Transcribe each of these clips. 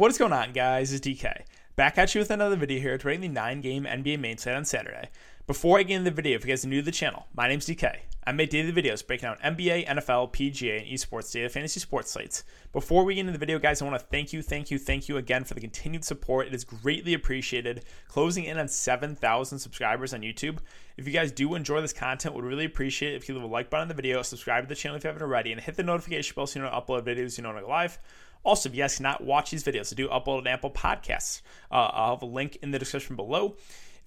What is going on, guys? It's DK. Back at you with another video here, rating the 9 game NBA main slate on Saturday. Before I get into the video, if you guys are new to the channel, my name's DK. I make daily videos breaking down NBA, NFL, PGA, and esports data fantasy sports sites. Before we get into the video, guys, I want to thank you, thank you, thank you again for the continued support. It is greatly appreciated. Closing in on 7,000 subscribers on YouTube. If you guys do enjoy this content, would really appreciate it if you leave a like button on the video, subscribe to the channel if you haven't already, and hit the notification bell so you I upload videos you know when I live. Also, if you guys cannot watch these videos, I do upload an Apple Podcasts. Uh, I'll have a link in the description below.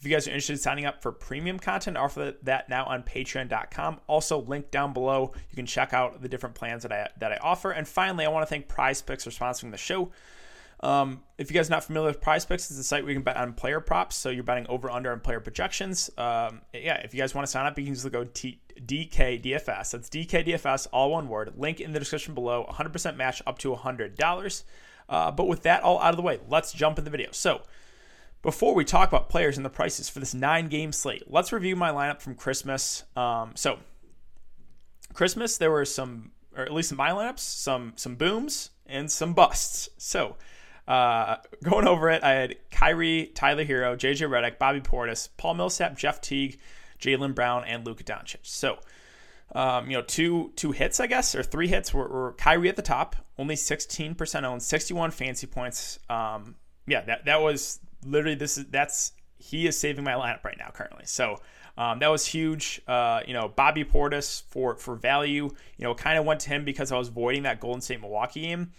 If you guys are interested in signing up for premium content, I offer that now on patreon.com. Also, link down below. You can check out the different plans that I that I offer. And finally, I want to thank Prize Picks for sponsoring the show. Um, if you guys are not familiar with Prize Picks, it's a site where you can bet on player props. So you're betting over under on player projections. Um, yeah, if you guys want to sign up, you can just go to DKDFS. That's DKDFS, all one word. Link in the description below. 100% match up to $100. Uh, but with that all out of the way, let's jump in the video. So before we talk about players and the prices for this nine game slate, let's review my lineup from Christmas. Um, so Christmas, there were some, or at least in my lineups, some some booms and some busts. So uh, going over it, I had Kyrie, Tyler Herro, JJ Redick, Bobby Portis, Paul Millsap, Jeff Teague, Jaylen Brown, and Luka Doncic. So, um, you know, two two hits, I guess, or three hits were, were Kyrie at the top, only 16% owned, 61 fancy points. Um, yeah, that that was literally this is that's he is saving my lineup right now currently. So um, that was huge. Uh, you know, Bobby Portis for for value. You know, kind of went to him because I was voiding that Golden State Milwaukee game.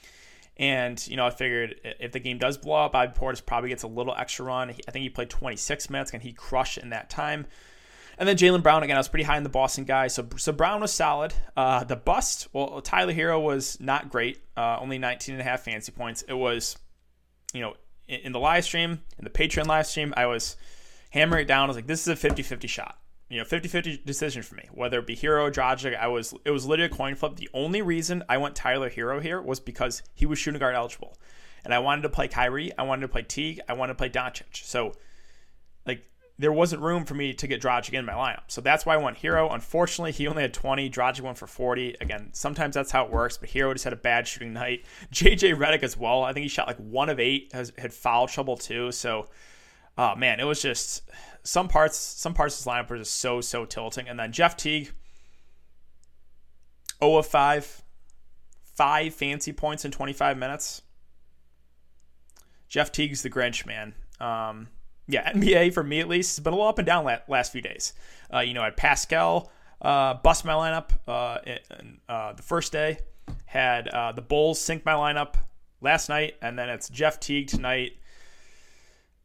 And, you know, I figured if the game does blow up, Bobby Portis probably gets a little extra run. I think he played 26 minutes and he crushed in that time. And then Jaylen Brown, again, I was pretty high in the Boston guy. So, so Brown was solid. Uh, the bust, well, Tyler Herro was not great. Uh, only 19 and a half fancy points. It was, you know, in, the live stream, in the Patreon live stream, I was hammering it down. I was like, this is a 50 50 shot. You know 50-50 decision for me whether it be Herro or Dragic I was it was literally a coin flip. The only reason I went Tyler Herro here was because he was shooting guard eligible. And I wanted to play Kyrie I wanted to play Teague I wanted to play Doncic. So there wasn't room for me to get Dragic in my lineup so that's why I went Herro. unfortunately he only had 20 Dragic went for 40 again sometimes that's how it works but Herro just had a bad shooting night JJ Redick as well I think he shot like one of eight has had foul trouble too so oh man it was just some parts some parts of this lineup were just so so tilting. And then Jeff Teague, 0 of 5, five fancy points in 25 minutes. Jeff Teague's the Grinch, man. Um, yeah, NBA for me at least has been a little up and down last few days. Uh, you know, I had Pascal uh, bust my lineup uh, in, uh, the first day. Had uh, the Bulls sink my lineup last night, and then it's Jeff Teague tonight.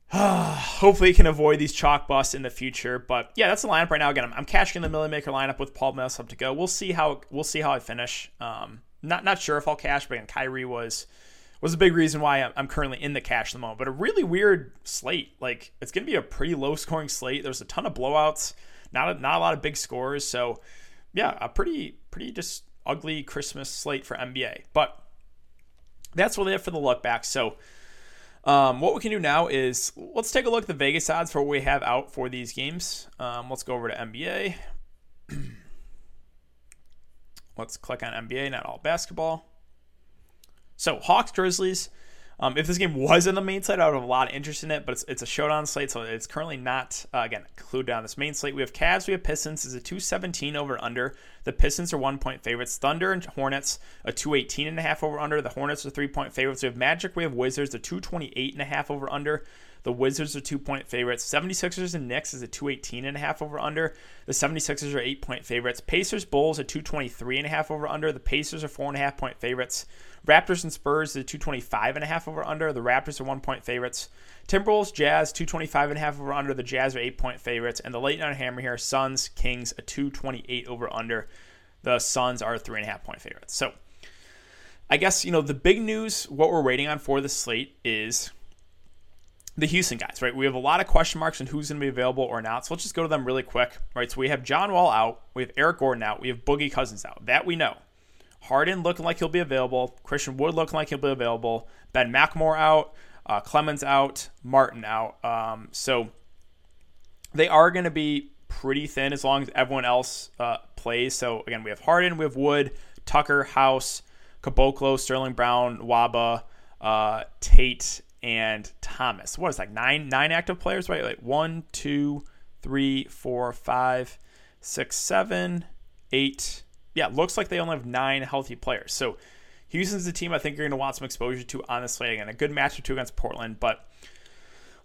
Hopefully, can avoid these chalk busts in the future. But yeah, that's the lineup right now. Again, I'm, I'm cashing the Millie Maker lineup with Paul Millsap to go. We'll see how we'll see how I finish. Um, not not sure if I'll cash, but again, Kyrie was was a big reason why I'm, currently in the cash at the moment. But a really weird slate. Like it's going to be a pretty low scoring slate. There's a ton of blowouts. Not a, not a lot of big scores. So yeah, a pretty pretty just ugly Christmas slate for NBA. But that's what they have for the look back. So um, what we can do now is let's take a look at the Vegas odds for what we have out for these games. Um, let's go over to NBA. let's click on NBA, not all basketball. So Hawks Grizzlies. Um, if this game was in the main slate, I would have a lot of interest in it, but it's, it's a showdown slate, so it's currently not, uh, again, included on this main slate. We have Cavs, we have Pistons, is a 217 over under. The Pistons are one point favorites. Thunder and Hornets, a 218 and a half over under. The Hornets are three point favorites. We have Magic, we have Wizards, a 228 and a half over under. The Wizards are two point favorites. 76ers and Knicks is a 218 and a half over under. The 76ers are eight point favorites. Pacers, Bulls, a 223 and a half over under. The Pacers are four and a half point favorites. Raptors and Spurs is a 225 and a half over under. The Raptors are one point favorites. Timberwolves, Jazz 225 and a half over under. The Jazz are eight point favorites. And the late night hammer here, Suns, Kings a 228 over under. The Suns are three and a half point favorites. So I guess you know the big news. What we're waiting on for the slate is the Houston guys, right? We have a lot of question marks on who's going to be available or not. So let's just go to them really quick, right? So we have John Wall out, we have Eric Gordon out, we have Boogie Cousins out. That we know. Harden looking like he'll be available. Christian Wood looking like he'll be available. Ben McLemore out. Uh, Clemons out. Martin out. Um, so they are going to be pretty thin as long as everyone else uh, plays. So again, we have Harden, we have Wood, Tucker, House, Caboclo, Sterling Brown, Nwaba, uh, Tate, and Thomas. What is that? Nine nine active players, right? Like one, two, three, four, five, six, seven, eight. Yeah, looks like they only have nine healthy players. So Houston's the team I think you're going to want some exposure to on this slate. Again, a good match or two against Portland, but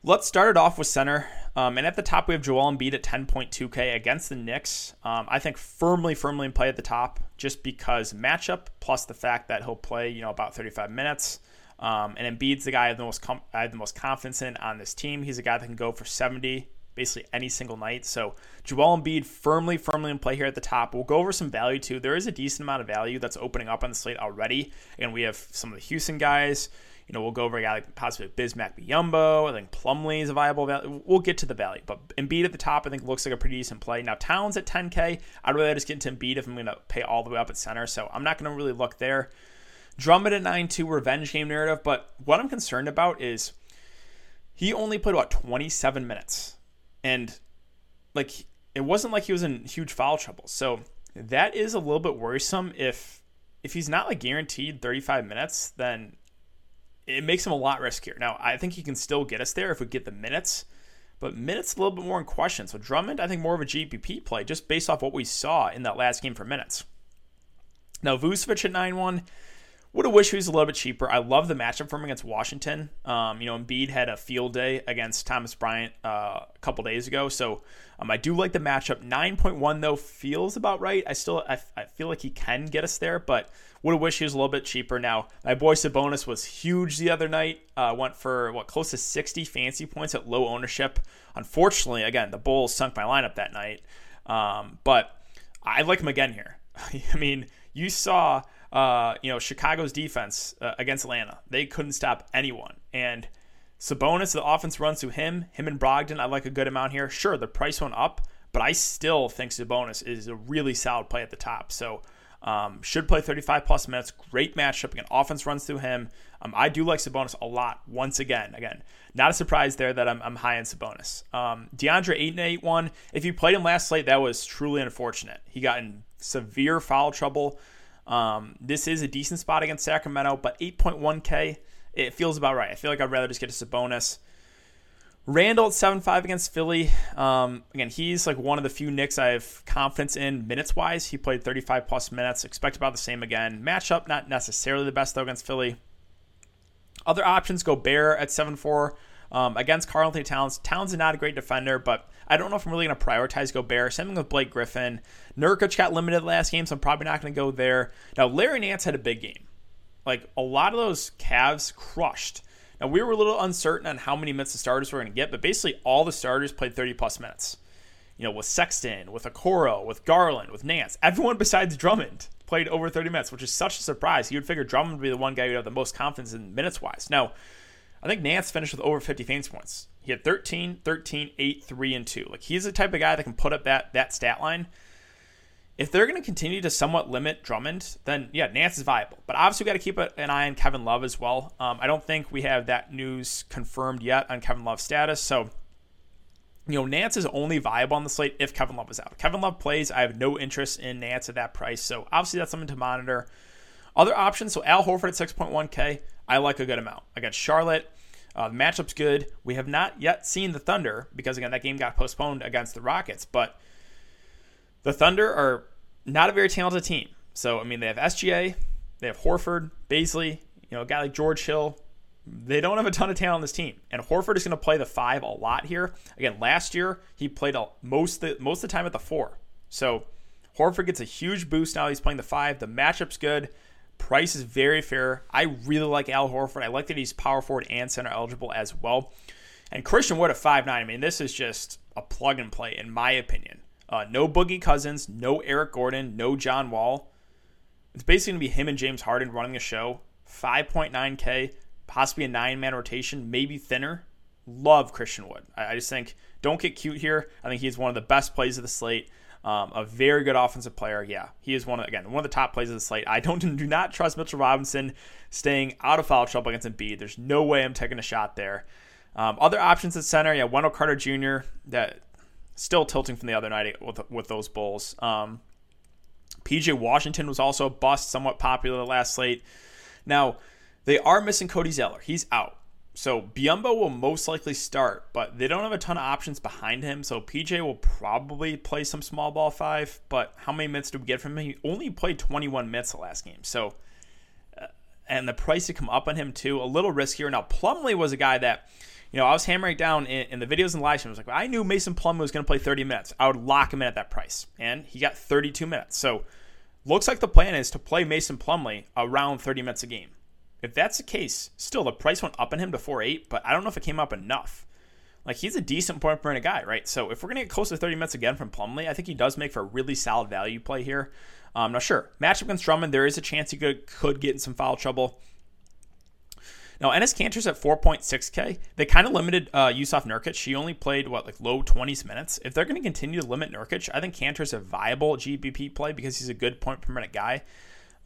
let's start it off with center. Um, and at the top, we have Joel Embiid at 10.2K against the Knicks. Um, I think firmly, firmly in play at the top just because matchup plus the fact that he'll play, you know, about 35 minutes. Um, and Embiid's the guy I have the most com- I have the most confidence in on this team. He's a guy that can go for 70 basically any single night. So Joel Embiid firmly, firmly in play here at the top. We'll go over some value too. There is a decent amount of value that's opening up on the slate already, and we have some of the Houston guys. You know, we'll go over a guy like possibly Bismack Biyombo. I think Plumlee is a viable value. We'll get to the value, but Embiid at the top, I think looks like a pretty decent play. Now Towns at 10K, I'd rather just get into Embiid if I'm going to pay all the way up at center. So I'm not going to really look there. Drummond at 9 2, revenge game narrative. But what I'm concerned about is he only played about 27 minutes. And like, it wasn't like he was in huge foul trouble. So that is a little bit worrisome. If if he's not like guaranteed 35 minutes, then it makes him a lot riskier. Now, I think he can still get us there if we get the minutes, but minutes a little bit more in question. So Drummond, I think more of a GPP play just based off what we saw in that last game for minutes. Now, Vucevic at 9 1 would have wished he was a little bit cheaper. I love the matchup for him against Washington. Um, you know, Embiid had a field day against Thomas Bryant uh, a couple days ago, so um, I do like the matchup. Nine point one though feels about right. I still I, I feel like he can get us there, but would have wished he was a little bit cheaper. Now my boy Sabonis was huge the other night. Uh, went for what close to sixty fancy points at low ownership. Unfortunately, again the Bulls sunk my lineup that night, um, but I like him again here. I mean, you saw uh, you know, Chicago's defense uh, against Atlanta. They couldn't stop anyone. And Sabonis, the offense runs through him. Him and Brogdon, I like a good amount here. Sure, the price went up, but I still think Sabonis is a really solid play at the top. So um, should play 35 plus minutes. Great matchup. Again, offense runs through him. Um, I do like Sabonis a lot. Once again, again, not a surprise there that I'm, I'm high in Sabonis. Um, DeAndre 8 and 8 1. If you played him last slate, that was truly unfortunate. He got in severe foul trouble. Um, this is a decent spot against Sacramento, but 8.1K, it feels about right. I feel like I'd rather just get Sabonis. Randall at 7-5 against Philly. Um, again, he's like one of the few Knicks I have confidence in minutes wise. He played 35 plus minutes. Expect about the same again. Matchup, not necessarily the best though against Philly. Other options Gobert at 7 4 um, against Karl-Anthony Towns. Towns is not a great defender, but I don't know if I'm really going to prioritize Gobert. Same thing with Blake Griffin. Nurkic got limited last game, so I'm probably not going to go there. Now, Larry Nance had a big game. Like, a lot of those Cavs crushed. Now, we were a little uncertain on how many minutes the starters were going to get, but basically all the starters played 30 plus minutes. You know, with Sexton, with Okoro, with Garland, with Nance. Everyone besides Drummond played over 30 minutes, which is such a surprise. You would figure Drummond would be the one guy who would have the most confidence in minutes wise. Now, I think Nance finished with over 50 fantasy points. He had 13, 13, 8, 3, and 2. Like he's the type of guy that can put up that that stat line. If they're going to continue to somewhat limit Drummond, then yeah, Nance is viable. But obviously, we got to keep an eye on Kevin Love as well. Um, I don't think we have that news confirmed yet on Kevin Love's status. So, you know, Nance is only viable on the slate if Kevin Love is out. Kevin Love plays. I have no interest in Nance at that price. So obviously, that's something to monitor. Other options. So Al Horford at 6.1K. I like a good amount. Against Charlotte, uh, the matchup's good. We have not yet seen the Thunder because, again, that game got postponed against the Rockets. But the Thunder are not a very talented team. So, I mean, they have SGA, they have Horford, Bazley, you know, a guy like George Hill. They don't have a ton of talent on this team. And Horford is going to play the five a lot here. Again, last year, he played most, the, most of the time at the four. So, Horford gets a huge boost now. He's playing the five. The matchup's good. Price is very fair. I really like Al Horford. I like that he's power forward and center eligible as well. And Christian Wood at five nine. I mean, this is just a plug and play, in my opinion. Uh, no Boogie Cousins, no Eric Gordon, no John Wall. It's basically going to be him and James Harden running the show. 5.9K, possibly a nine man rotation, maybe thinner. Love Christian Wood. I, I just think, don't get cute here. I think he's one of the best plays of the slate. Um, a very good offensive player. Yeah, he is one of again one of the top players of the slate. I don't do not trust Mitchell Robinson staying out of foul trouble against Embiid. There's no way I'm taking a shot there. Um, other options at center, yeah, Wendell Carter Jr. That still tilting from the other night with with those Bulls. Um, PJ Washington was also a bust, somewhat popular last slate. Now, They are missing Cody Zeller. He's out. So Biyombo will most likely start, but they don't have a ton of options behind him. So PJ will probably play some small ball five, but how many minutes do we get from him? He only played 21 minutes the last game. So, uh, and the price to come up on him too, a little riskier. Now, Plumlee was a guy that, you know, I was hammering down in, in the videos and live stream. I was like, I knew Mason Plumlee was going to play 30 minutes. I would lock him in at that price. And he got 32 minutes. So, looks like the plan is to play Mason Plumlee around 30 minutes a game. If that's the case, still the price went up on him to 4.8, but I don't know if it came up enough. Like he's a decent point per minute guy, right? So if we're gonna get close to 30 minutes again from Plumlee, I think he does make for a really solid value play here. Um, now, sure, matchup against Drummond, there is a chance he could could get in some foul trouble. Now, Enes Kanter's at 4.6K. They kind of limited uh, Jusuf Nurkic. She only played, what, like low 20s minutes. If they're going to continue to limit Nurkic, I think Kanter's a viable GPP play because he's a good point per minute guy.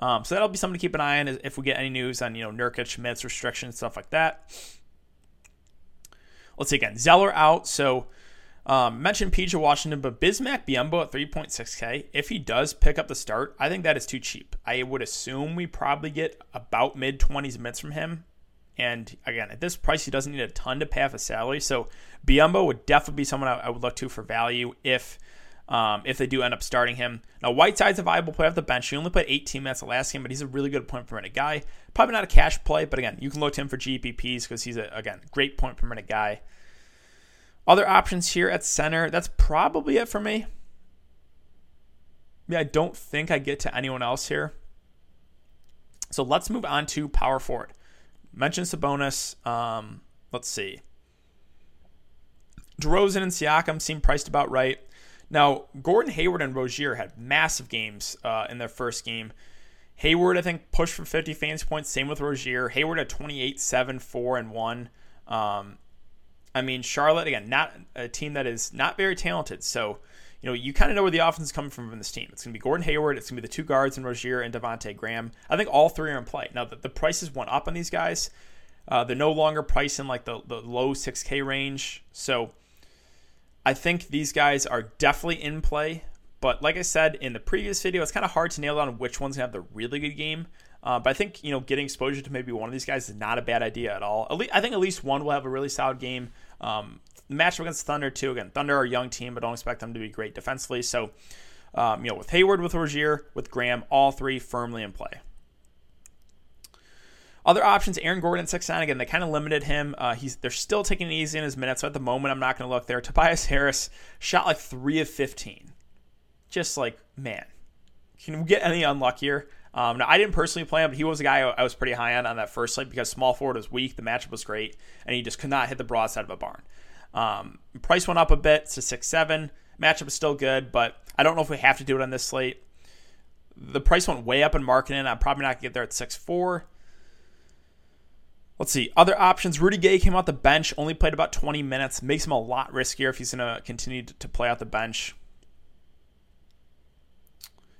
Um, so that'll be something to keep an eye on if we get any news on you know Nurkic minutes restrictions stuff like that. Let's see again. Zeller out. So um, mentioned PJ Washington, but Bismack Biyombo at 3.6K. If he does pick up the start, I think that is too cheap. I would assume we probably get about mid 20s minutes from him. And again, at this price, he doesn't need a ton to pay off a salary. So Biyombo would definitely be someone I would look to for value if um, if they do end up starting him. Now, Whiteside's a viable play off the bench. He only played 18 minutes the last game, but he's a really good point per minute guy. Probably not a cash play, but again, you can look to him for GPPs because he's, a, again, great point per minute guy. Other options here at center, that's probably it for me. Yeah, I don't think I get to anyone else here. So let's move on to power forward. Mentioned Sabonis. Um, let's see. DeRozan and Siakam seem priced about right. Now, Gordon Hayward and Rozier had massive games uh, in their first game. Hayward, I think, pushed for 50 fantasy points. Same with Rozier. Hayward at 28, 7, 4, and 1. Um, I mean, Charlotte, again, not a team that is not very talented. So, you know, you kind of know where the offense is coming from from this team. It's going to be Gordon Hayward. It's going to be the two guards in Rozier and Devonte Graham. I think all three are in play. Now, the, the prices went up on these guys. Uh, they're no longer priced in like the, the low 6K range. So, I think these guys are definitely in play. But like I said in the previous video, it's kind of hard to nail down which one's to have the really good game. Uh, but I think you know getting exposure to maybe one of these guys is not a bad idea at all. At least, I think at least one will have a really solid game. Um, matchup against Thunder too. Again, Thunder are a young team, but don't expect them to be great defensively. So, um, you know, with Hayward, with Rozier, with Graham, all three firmly in play. Other options, Aaron Gordon at 6'9. Again, they kind of limited him. Uh, he's They're still taking it easy in his minutes. So at the moment, I'm not going to look there. Tobias Harris shot like 3 of 15. Just like, man, can we get any unluckier? Um, now, I didn't personally play him, but he was a guy I was pretty high on on that first slate because small forward was weak. The matchup was great, and he just could not hit the broadside of a barn. Um, price went up a bit to 6'7. Matchup is still good, but I don't know if we have to do it on this slate. The price went way up in Markkanen. I'm probably not going to get there at 6'4. Let's see. Other options. Rudy Gay came out the bench, only played about 20 minutes. Makes him a lot riskier if he's going to continue to play out the bench.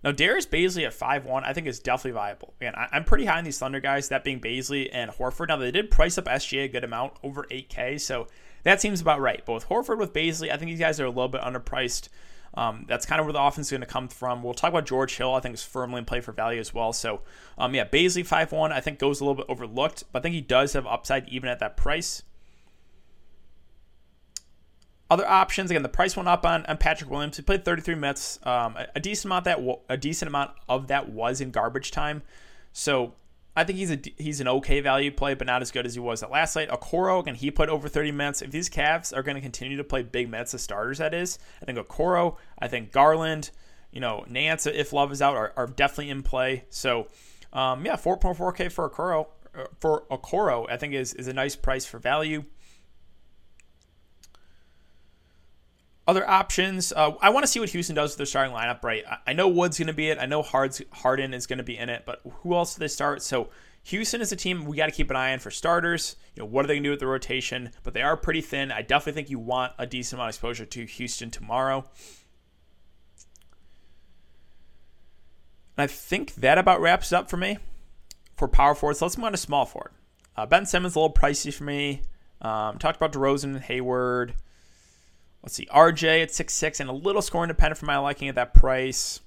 Now, Darius Bazley at 5-1, I think is definitely viable. Again, I, am pretty high on these Thunder guys, that being Bazley and Horford. Now, they did price up SGA a good amount, over 8K, so that seems about right. With Horford, with Bazley, I think these guys are a little bit underpriced. Um, that's kind of where the offense is going to come from. We'll talk about George Hill. I think is firmly in play for value as well. So, um, yeah, Bazley five one. I think goes a little bit overlooked, but I think he does have upside even at that price. Other options again, the price went up on, on Patrick Williams. He played 33 minutes. Um, a, a, decent amount that a decent amount of that was in garbage time. So I think he's a he's an okay value play, but not as good as he was at last night. Okoro, again, he put over 30 minutes. If these Cavs are going to continue to play big minutes as starters, that is, I think Okoro, I think Garland, you know, Nance, if Love is out, are, are definitely in play. So, um, yeah, 4.4K for Okoro, uh, for Okoro, I think is, is a nice price for value. Other options, uh, I want to see what Houston does with their starting lineup. Right, I, know Wood's going to be it. I know Hard's, Harden is going to be in it, but who else do they start? So Houston is a team we got to keep an eye on for starters. You know, what are they going to do with the rotation? But they are pretty thin. I definitely think you want a decent amount of exposure to Houston tomorrow. And I think that about wraps up for me for power forwards. So let's move on to small forward. Uh, ben Simmons a little pricey for me. Um, talked about DeRozan and Hayward. Let's see, RJ at six six and a little score independent for my liking at that price.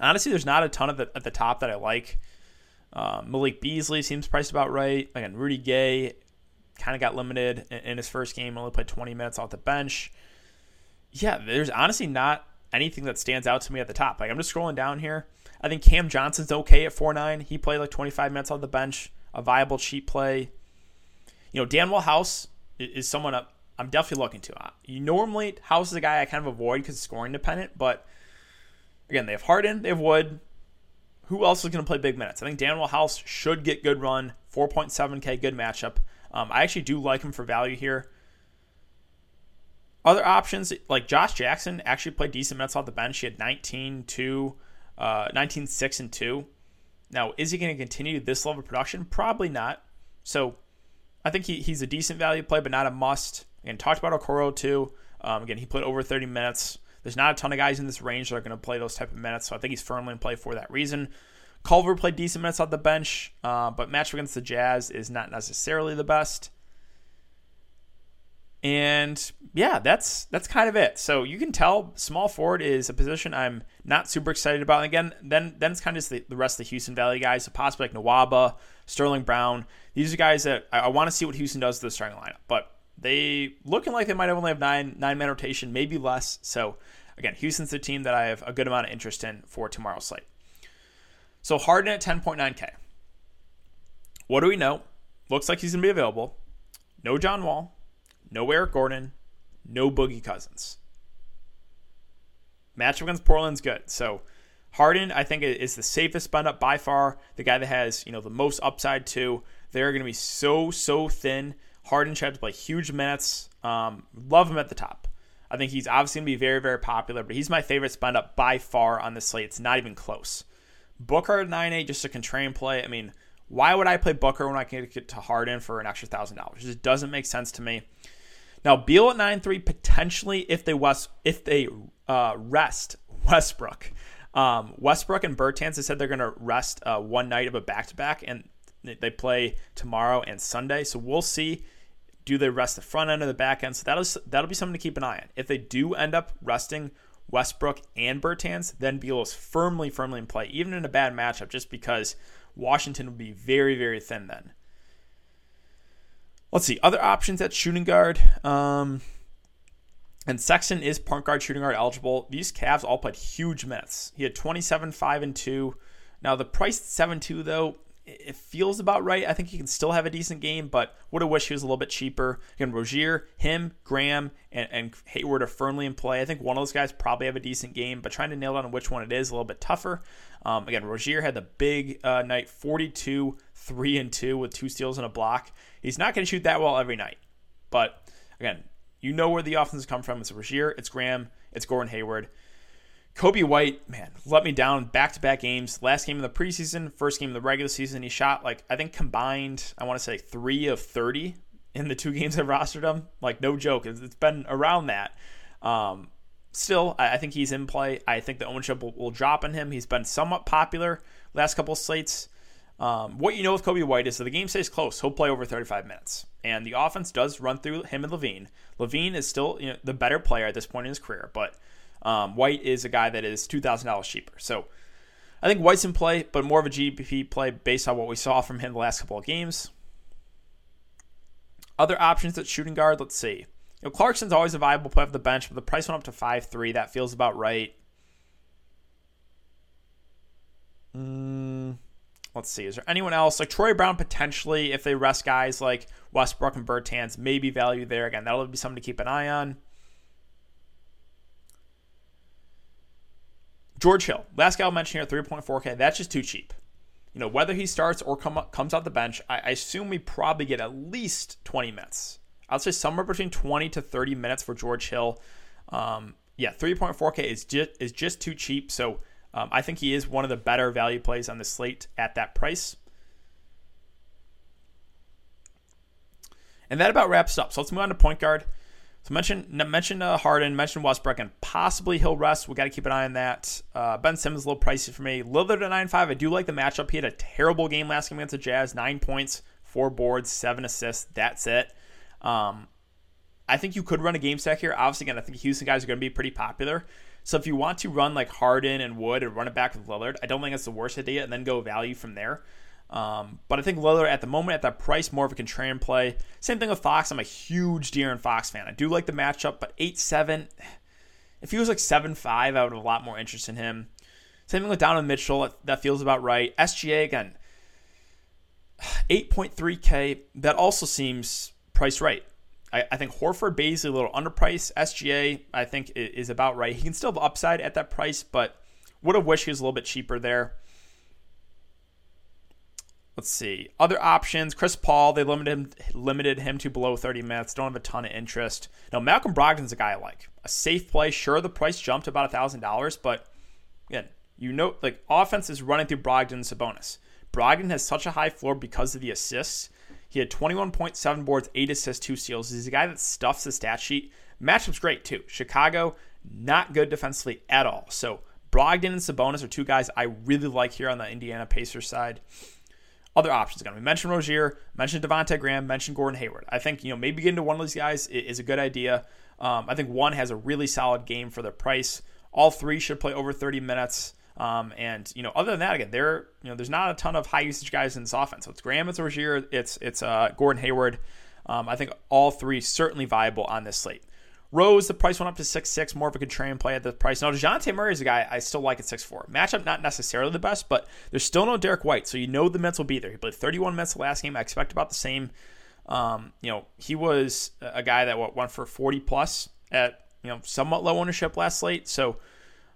Honestly, there's not a ton of the, at the top that I like. Um, Malik Beasley seems priced about right. Again, Rudy Gay kind of got limited in, in his first game, only played 20 minutes off the bench. Yeah, there's honestly not anything that stands out to me at the top. Like I'm just scrolling down here. I think Cam Johnson's okay at 4-9. He played like 25 minutes off the bench, a viable cheap play. You know, Danuel House is someone I'm definitely looking to. You normally House is a guy I kind of avoid because scoring dependent, but again, they have Harden, they have Wood. Who else is going to play big minutes? I think Danuel House should get good run, 4.7k, good matchup. Um, I actually do like him for value here. Other options like Josh Jackson actually played decent minutes off the bench. He had 19 2, uh, 19 6 and 2. Now, is he going to continue this level of production? Probably not. So I think he, he's a decent value play, but not a must. Again, talked about Okoro too. Um, again, he played over 30 minutes. There's not a ton of guys in this range that are going to play those type of minutes, so I think he's firmly in play for that reason. Culver played decent minutes off the bench, uh, but match against the Jazz is not necessarily the best. And yeah, that's that's kind of it. So you can tell small forward is a position I'm not super excited about. And again, then then it's kind of just the, the rest of the Houston Valley guys, so possibly like Nwaba, Sterling Brown. These are guys that I, I want to see what Houston does to the starting lineup. But they looking like they might only have nine nine man rotation, maybe less. So again, Houston's the team that I have a good amount of interest in for tomorrow's slate. So Harden at 10.9K. What do we know? Looks like he's gonna be available. No John Wall, no Eric Gordon, no Boogie Cousins. Matchup against Portland's good. So Harden, I think, is the safest spend up by far. The guy that has you know the most upside too. They're going to be so so thin Harden should have to play huge minutes. Um, love him at the top. I think he's obviously going to be very, very popular, but he's my favorite spend up by far on the slate. It's not even close. Booker at 9 8, just a contrarian play. I mean, why would I play Booker when I can get to Harden for an extra $1,000? It just doesn't make sense to me. Now, Beal at 9 3, potentially if they, West, if they uh, rest Westbrook. Um, Westbrook and Bertans have said they're going to rest uh, one night of a back to back, and they play tomorrow and Sunday. So we'll see do they rest the front end or the back end? So that'll that'll be something to keep an eye on. If they do end up resting Westbrook and Bertans, then Beal is firmly, firmly in play, even in a bad matchup, just because Washington will be very, very thin then. Let's see other options at shooting guard. Um, and Sexton is point guard, shooting guard eligible. These Cavs all played huge minutes. He had 27, 5, and 2. Now, the price 7 2, though, it feels about right. I think he can still have a decent game, but would have wished he was a little bit cheaper. Again, Rozier, him, Graham, and, and Hayward are firmly in play. I think one of those guys probably have a decent game, but trying to nail down which one it is a little bit tougher. Um, again, Rozier had the big uh, night, 42, 3 and 2 with two steals and a block. He's not going to shoot that well every night, but again, you know where the offenses come from. It's Rozier, it's Graham, it's Gordon Hayward. Coby White, man, let me down back to back games. Last game of the preseason, first game of the regular season, he shot like, I think combined, I want to say three of 30 in the two games I've rostered him. Like, no joke. It's been around that. Um, still, I think he's in play. I think the ownership will, will drop on him. He's been somewhat popular last couple of slates. Um, what you know with Coby White is that the game stays close. He'll play over 35 minutes. And the offense does run through him and LaVine. LaVine is still you know, the better player at this point in his career, but um, White is a guy that is $2,000 cheaper. So I think White's in play, but more of a GPP play based on what we saw from him the last couple of games. Other options at shooting guard, let's see. You know, Clarkson's always a viable play off the bench, but the price went up to five three. That feels about right. Mm, let's see. Is there anyone else like Troy Brown potentially if they rest guys like Westbrook and Bertans? Maybe value there again. That'll be something to keep an eye on. George Hill, last guy I'll mention here, 3.4K. That's just too cheap. You know, whether he starts or come up, comes out the bench, I, I assume we probably get at least 20 minutes. I'd say somewhere between 20 to 30 minutes for George Hill. Um, yeah, 3.4K is just is just too cheap. So um, I think he is one of the better value plays on the slate at that price. And that about wraps up. So let's move on to point guard. So mention mention uh, Harden, mention Westbrook, and possibly he'll rest. We got to keep an eye on that. Uh, ben Simmons a little pricey for me. Lillard at nine five. I do like the matchup. He had a terrible game last game against the Jazz. Nine points, four boards, seven assists. That's it. Um, I think you could run a game stack here. Obviously, again, I think Houston guys are going to be pretty popular. So if you want to run like Harden and Wood and run it back with Lillard, I don't think that's the worst idea, and then go value from there. Um, but I think Lillard at the moment at that price more of a contrarian play. Same thing with Fox. I'm a huge De'Aaron Fox fan. I do like the matchup, but eight seven. If he was like seven five, I would have a lot more interest in him. Same thing with Donovan Mitchell. That feels about right. SGA again, 8.3K. That also seems priced right. I, I think Horford Bazley a little underpriced. SGA I think is about right. He can still have upside at that price, but would have wished he was a little bit cheaper there. Let's see other options. Chris Paul they limited him limited him to below 30 minutes. Don't have a ton of interest. Now Malcolm Brogdon's a guy I like. A safe play. Sure, the price jumped about thousand dollars, but again, you know, like offense is running through Brogdon and Sabonis. Brogdon has such a high floor because of the assists. He had 21.7 boards, 8 assists, 2 steals. He's a guy that stuffs the stat sheet. Matchup's great too. Chicago, not good defensively at all. So Brogdon and Sabonis are two guys I really like here on the Indiana Pacers side. Other options again. We mentioned Rozier, mentioned Devonte Graham, mentioned Gordon Hayward. I think you know maybe getting to one of these guys is a good idea. Um, I think one has a really solid game for their price. All three should play over 30 minutes. Um, and you know, other than that, again, there you know, there's not a ton of high usage guys in this offense. So it's Graham, it's Rozier, it's it's uh, Gordon Hayward. Um, I think all three certainly viable on this slate. Rose, the price went up to six six, more of a contrarian play at the price. Now, Dejounte Murray is a guy I still like at six four. Matchup not necessarily the best, but there's still no Derrick White, so you know the minutes will be there. He played 31 minutes the last game. I expect about the same. Um, you know, he was a guy that went for 40 plus at you know somewhat low ownership last slate. So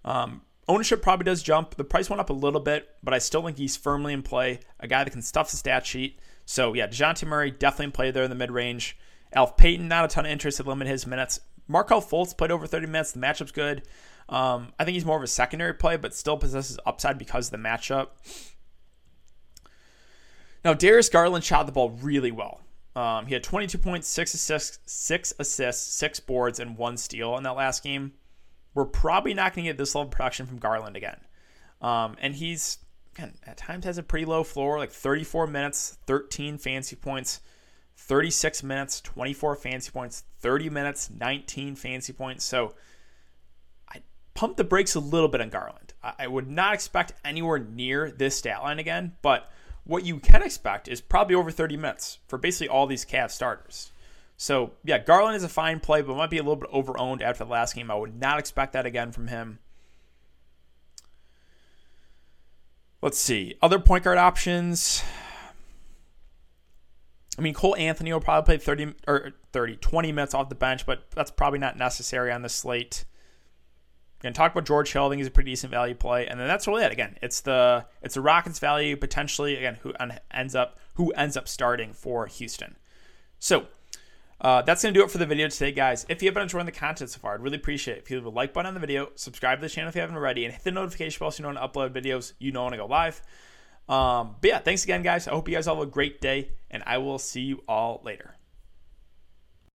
um, Ownership probably does jump. The price went up a little bit, but I still think he's firmly in play. A guy that can stuff the stat sheet. So yeah, Dejounte Murray definitely in play there in the mid range. Elf Payton, not a ton of interest to limit his minutes. Markelle Fultz played over 30 minutes. The matchup's good. Um, I think he's more of a secondary play, but still possesses upside because of the matchup. Now, Darius Garland shot the ball really well. Um, he had 22 points, six assists, six assists, six boards, and one steal in that last game we're probably not going to get this level of production from Garland again. Um, and he's at times has a pretty low floor, like 34 minutes, 13 fancy points, 36 minutes, 24 fancy points, 30 minutes, 19 fancy points. So I pumped the brakes a little bit on Garland. I, would not expect anywhere near this stat line again, but what you can expect is probably over 30 minutes for basically all these Cavs starters. So yeah, Garland is a fine play, but might be a little bit overowned after the last game. I would not expect that again from him. Let's see other point guard options. I mean, Cole Anthony will probably play 30 or 30, 20 minutes off the bench, but that's probably not necessary on the slate. To talk about George Hill. I think he's a pretty decent value play, and then that's really it. Again, it's the it's the Rockets' value potentially. Again, who ends up who ends up starting for Houston. So uh, that's going to do it for the video today, guys. If you have been enjoying the content so far, I'd really appreciate it if you leave a like button on the video, subscribe to the channel if you haven't already, and hit the notification bell so you know when I upload videos, you know when I go live. Um, but yeah, thanks again, guys. I hope you guys all have a great day, and I will see you all later.